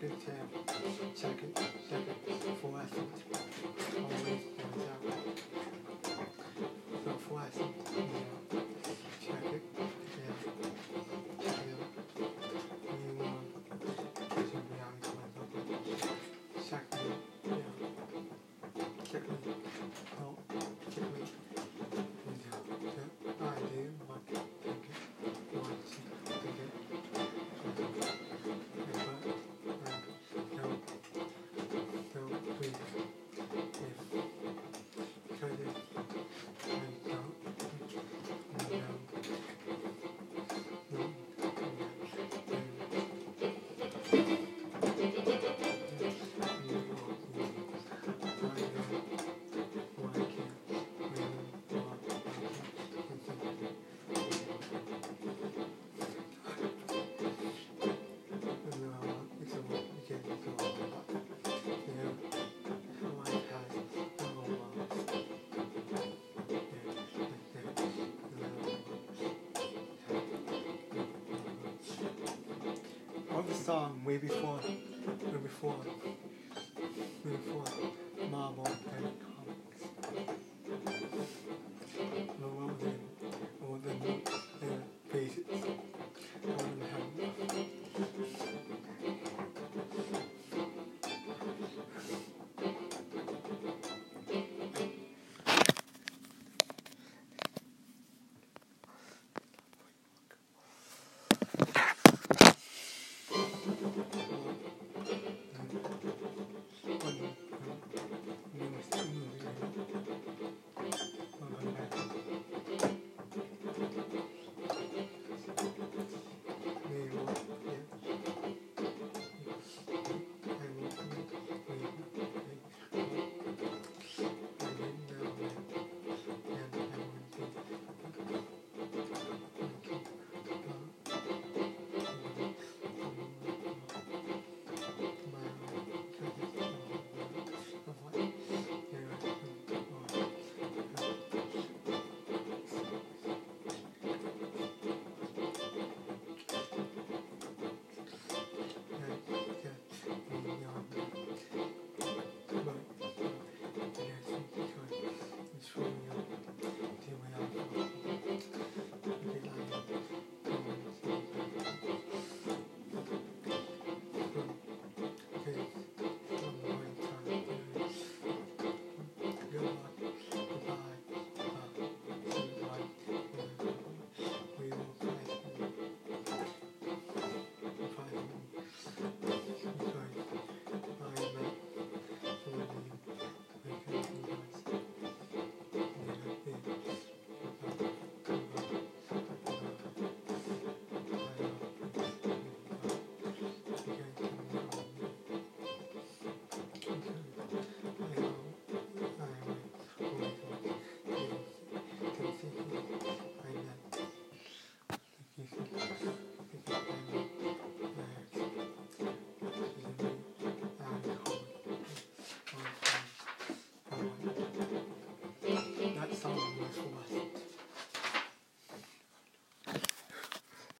good time. Song way before, way before, way before. Marvel